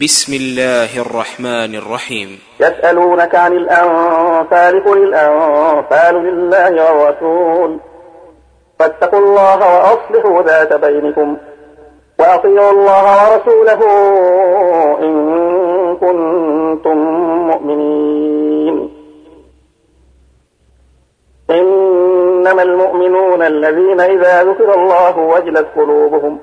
بسم الله الرحمن الرحيم. يسألونك عن الأنفال قل الأنفال لله والرسول. فاتقوا الله وأصلحوا ذات بينكم وأطيعوا الله ورسوله إن كنتم مؤمنين. إنما المؤمنون الذين إذا ذكر الله وجلت قلوبهم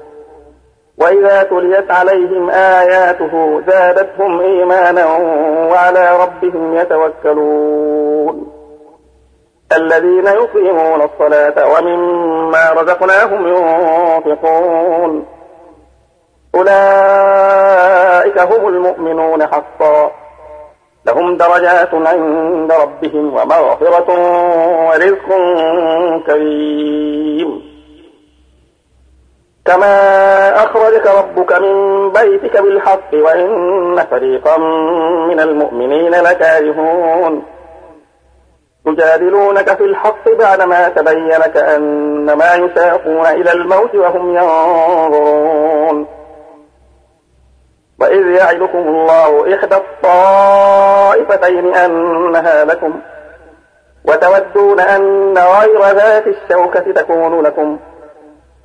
وإذا تليت عليهم آياته زادتهم إيمانا وعلى ربهم يتوكلون. الذين يقيمون الصلاة ومما رزقناهم ينفقون. أولئك هم المؤمنون حقا. لهم درجات عند ربهم ومغفرة ورزق كريم. كما أخرجك ربك من بيتك بالحق وإن فريقا من المؤمنين لكارهون. يجادلونك في الحق بعدما تبين كأنما يساقون إلى الموت وهم ينظرون. وإذ يعدكم الله إحدى الطائفتين أنها لكم وتودون أن غير ذات الشوكة تكون لكم.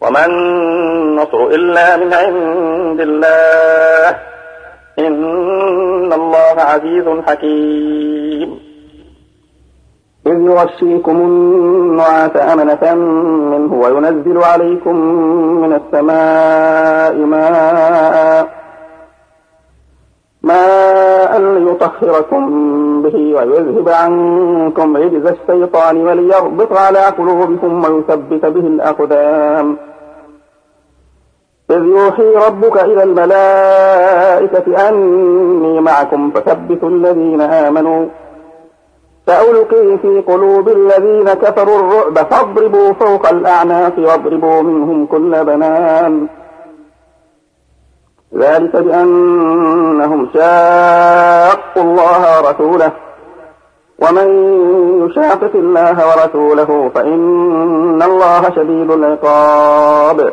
وما النصر إلا من عند الله. إن الله عزيز حكيم. إذ يغشيكم النعاس أمنة منه وينزل عليكم من السماء ماء ماء ليطهركم به ويذهب عنكم رجز الشيطان وليربط على قلوبكم ويثبت به الأقدام. إذ يوحي ربك إلى الملائكة أني معكم فثبتوا الذين آمنوا. سألقي في قلوب الذين كفروا الرعب فاضربوا فوق الأعناق واضربوا منهم كل بنان. ذلك بأنهم شاقوا الله ورسوله. ومن يشاقق الله ورسوله فإن الله شديد العقاب.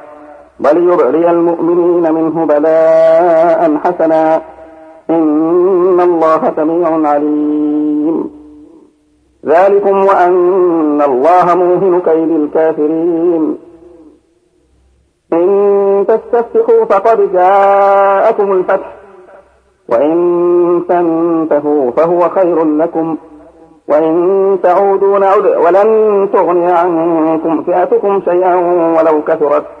بل يبري المؤمنين منه بلاء حسنا. إن الله سميع عليم. ذلكم وأن الله موهن كيد الكافرين. إن تستفتحوا فقد جاءكم الفتح. وإن تنتهوا فهو خير لكم. وإن تعودوا نعد ولن تغني عنكم فئتكم شيئا ولو كثرت.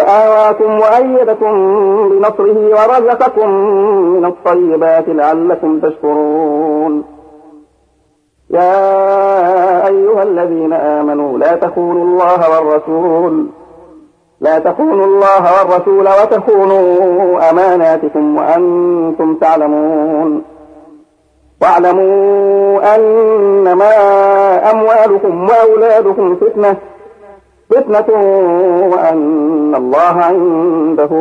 فآواكم وأيدكم بنصره ورزقكم من الطيبات لعلكم تشكرون. يا أيها الذين آمنوا لا تخونوا الله والرسول لا تخونوا الله والرسول وتخونوا أماناتكم وأنتم تعلمون. واعلموا أنما أموالكم وأولادكم فتنة. فتنة وأن الله عنده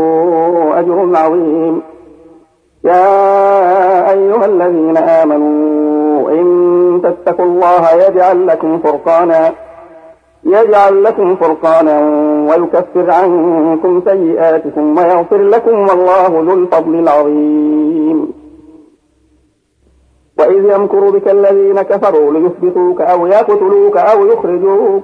أجر عظيم. يا أيها الذين آمنوا إن تتقوا الله يجعل لكم فرقانا يجعل لكم فرقانا ويكفر عنكم سيئاتكم ويغفر لكم والله ذو الفضل العظيم. وإذ يمكر بك الذين كفروا ليثبتوك أو يقتلوك أو يخرجوك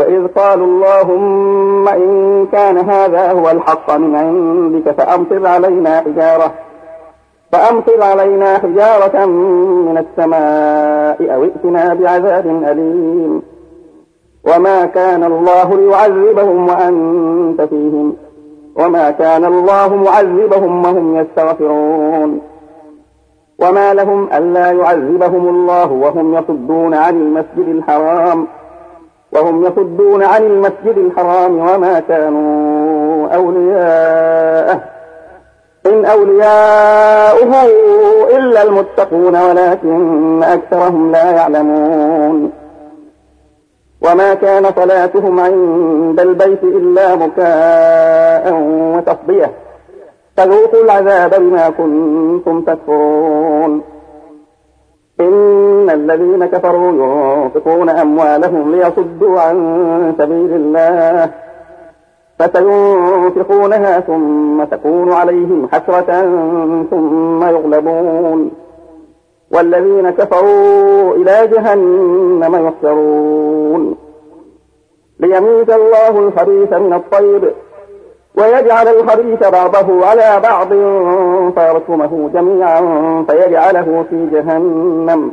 وإذ قالوا اللهم إن كان هذا هو الحق من عندك فأمطر علينا حجارة فأمطر علينا حجارة من السماء أو ائتنا بعذاب أليم. وما كان الله ليعذبهم وأنت فيهم وما كان الله معذبهم وهم يستغفرون. وما لهم ألا يعذبهم الله وهم يصدون عن المسجد الحرام. وهم يصدون عن المسجد الحرام وما كانوا أولياءه. إن أولياؤه إلا المتقون ولكن أكثرهم لا يعلمون. وما كان صلاتهم عند البيت إلا مكاء وتصبية فذوقوا العذاب بما كنتم تكفرون. إن الذين كفروا ينفقون أموالهم ليصدوا عن سبيل الله فسينفقونها ثم تكون عليهم حسرة ثم يغلبون والذين كفروا إلى جهنم يحشرون ليميز الله الخبيث من الطيب ويجعل الخبيث بعضه على بعض فيركمه جميعا فيجعله في جهنم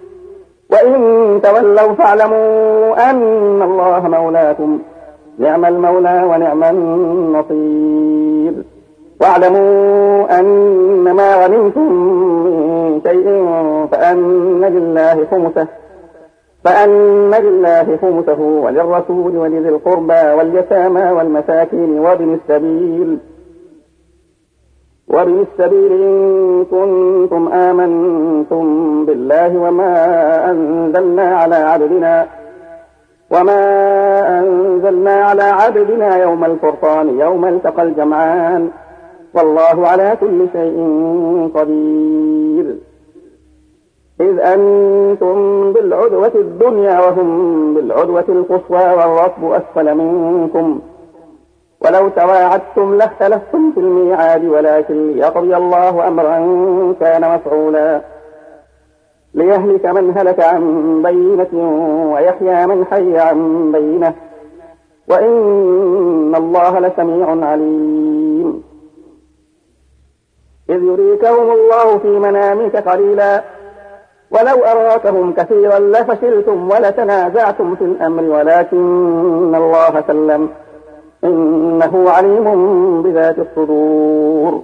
وإن تولوا فاعلموا أن الله مولاكم. نعم المولى ونعم النصير. واعلموا أن ما غنمتم من شيء فأن لله خمسه. فأن لله خمسه وللرسول ولذي القربى واليتامى والمساكين وابن السبيل. وابن السبيل إن كنتم آمنتم بالله وما أنزلنا على عبدنا وما أنزلنا على عبدنا يوم الفرقان يوم التقى الجمعان. والله على كل شيء قدير. إذ أنتم بالعدوة الدنيا وهم بالعدوة القصوى والركب أسفل منكم. ولو تواعدتم لاختلفتم في الميعاد ولكن ليقضي الله أمرا كان مفعولا. ليهلك من هلك عن بينة ويحيى من حي عن بينة. وإن الله لسميع عليم. إذ يريكهم الله في منامك قليلا. ولو أراكهم كثيرا لفشلتم ولتنازعتم في الأمر ولكن الله سلم. إنه عليم بذات الصدور.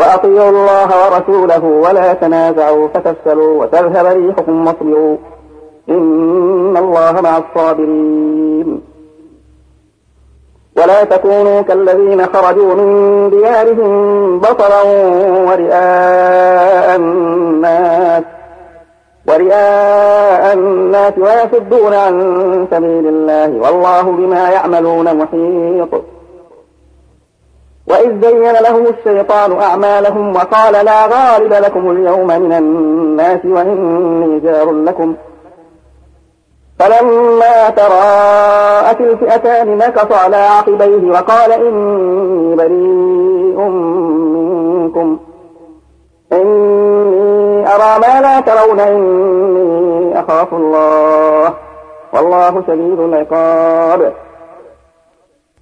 وأطيعوا الله ورسوله ولا تنازعوا فتفشلوا وتذهب ريحكم واصبروا. إن الله مع الصابرين. ولا تكونوا كالذين خرجوا من ديارهم بطرا ورئاء الناس ورئاء الناس ويصدون عن سبيل الله والله بما يعملون محيط. وإذ زين لهم الشيطان أعمالهم وقال لا غالب لكم اليوم من الناس وإني جار لكم فلما تراءت الفئتان نكص على عقبيه وقال إني بريء منكم إني أرى ما لا ترون إني أخاف الله والله شديد العقاب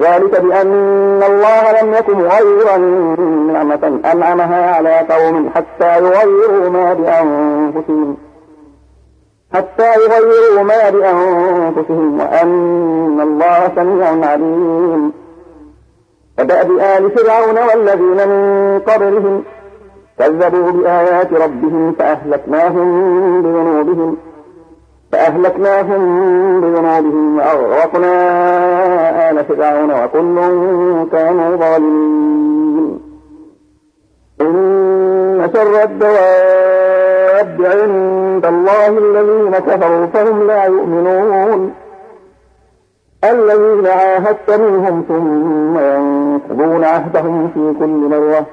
ذلك بأن الله لم يكن غيرا نعمة أنعمها على قوم حتى يغيروا ما بأنفسهم. حتى يغيروا ما بأنفسهم وأن الله سميع عليم. كدأب آل فرعون والذين من قبلهم كذبوا بآيات ربهم فأهلكناهم بذنوبهم. فأهلكناهم بذنوبهم وأغرقنا آل فرعون وكل كانوا ظالمين. إن شر الدواب عند الله الذين كفروا فهم لا يؤمنون. الذين عاهدت منهم ثم ينقضون عهدهم في كل مرة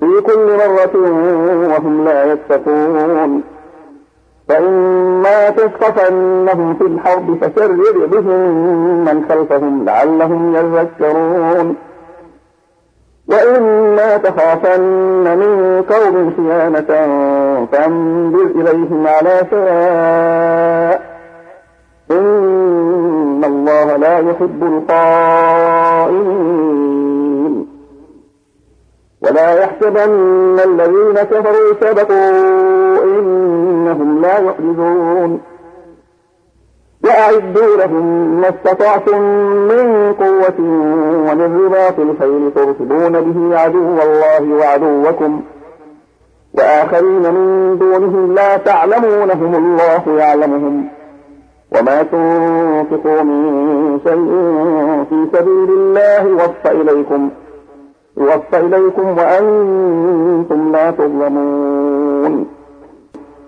في كل مرة وهم لا يتقون. فإما تثقفنهم في الحرب فشرر بهم من خلفهم لعلهم يذكرون. وإما تخافن من قوم خيانة فانبر إليهم على سواء. إن الله لا يحب الخائنين. ولا يحسبن الذين كفروا سبقوا إنهم لا يعجزون وأعدوا لهم ما استطعتم من قوة ومن رباط الخيل ترتبون به عدو الله وعدوكم. وآخرين من دونهم لا تعلمونهم الله يعلمهم. وما تنفقوا من شيء في سبيل الله وفى إليكم. يوفى إليكم وأنتم لا تظلمون.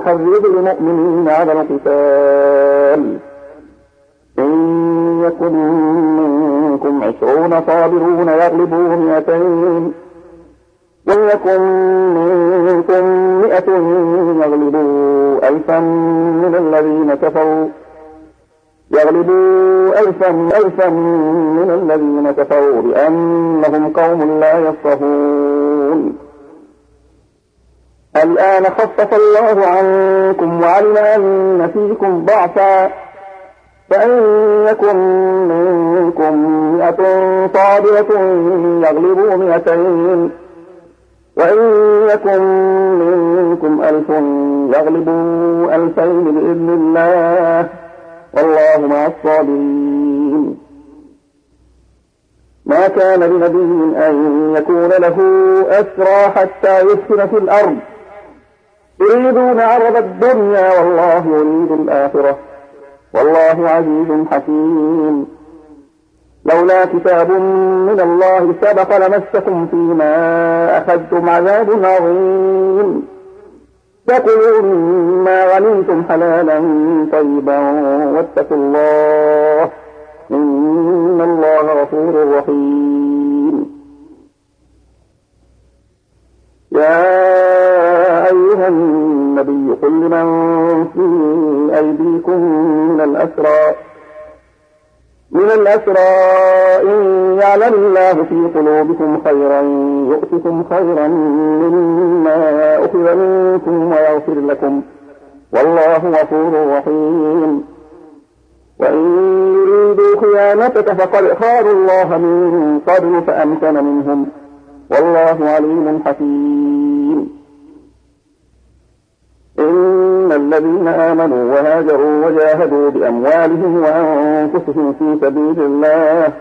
حرض المؤمنين على القتال. إن يكن منكم عشرون صابرون يغلبوا مئتين. يكن منكم مئة يغلبوا ألفا من الذين كفروا. يغلبوا ألفا ألفا من الذين كفروا بأنهم قوم لا يفقهون. الآن خفف الله عنكم وعلم أن فيكم ضعفا. فإن يكن منكم مئة صابرة يغلبوا مئتين. وإن يكن منكم ألف يغلبوا ألفين بإذن الله. والله مع الصابرين. ما كان لنبي أن يكون له أسرى حتى يسكن في الأرض. يريدون عرض الدنيا والله يريد الآخرة. والله عزيز حكيم. لولا كتاب من الله سبق لمسكم فيما أخذتم عذاب عظيم. فكلوا مما غنمتم حلالا طيبا واتقوا الله. إن الله غفور رحيم. يا أيها النبي قل لمن في أيديكم من الأسرى من الأسرى إن يعلم الله في قلوبكم خيرا يؤتكم خيرا مما أخذ منكم ويغفر لكم والله غفور رحيم. وإن يريدوا خيانتك فقد خاروا الله من قبل فأمكن منهم والله عليم حكيم. إن الذين آمنوا وهاجروا وجاهدوا بأموالهم وأنفسهم في سبيل الله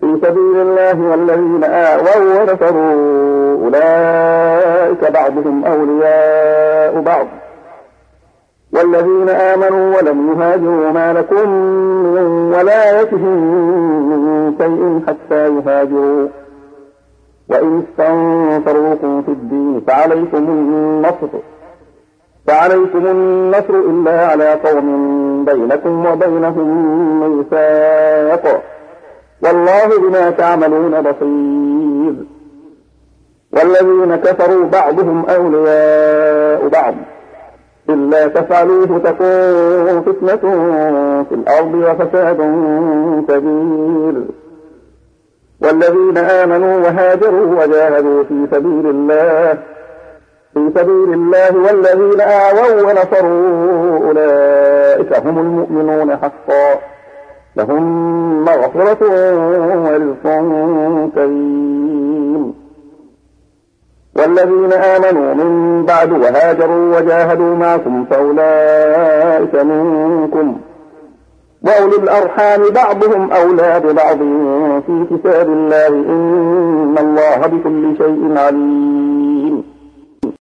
في سبيل الله والذين آووا ونصروا أولئك بعضهم أولياء بعض. والذين آمنوا ولم يهاجروا ما لكم من ولايتهم من شيء حتى يهاجروا. وإن استنصروكم في الدين فعليكم النصر. فعليكم النصر إلا على قوم بينكم وبينهم ميثاق. والله بما تعملون بصير. والذين كفروا بعضهم أولياء بعض. إلا تفعلوه تكون فتنة في الأرض وفساد كبير. والذين آمنوا وهاجروا وجاهدوا في سبيل الله في سبيل الله والذين آووا ونصروا أولئك هم المؤمنون حقا. لهم مغفرة ورزق كريم. والذين آمنوا من بعد وهاجروا وجاهدوا معكم فأولئك منكم. وأولي الأرحام بعضهم أولى ببعض في كتاب الله. إن الله بكل شيء عليم.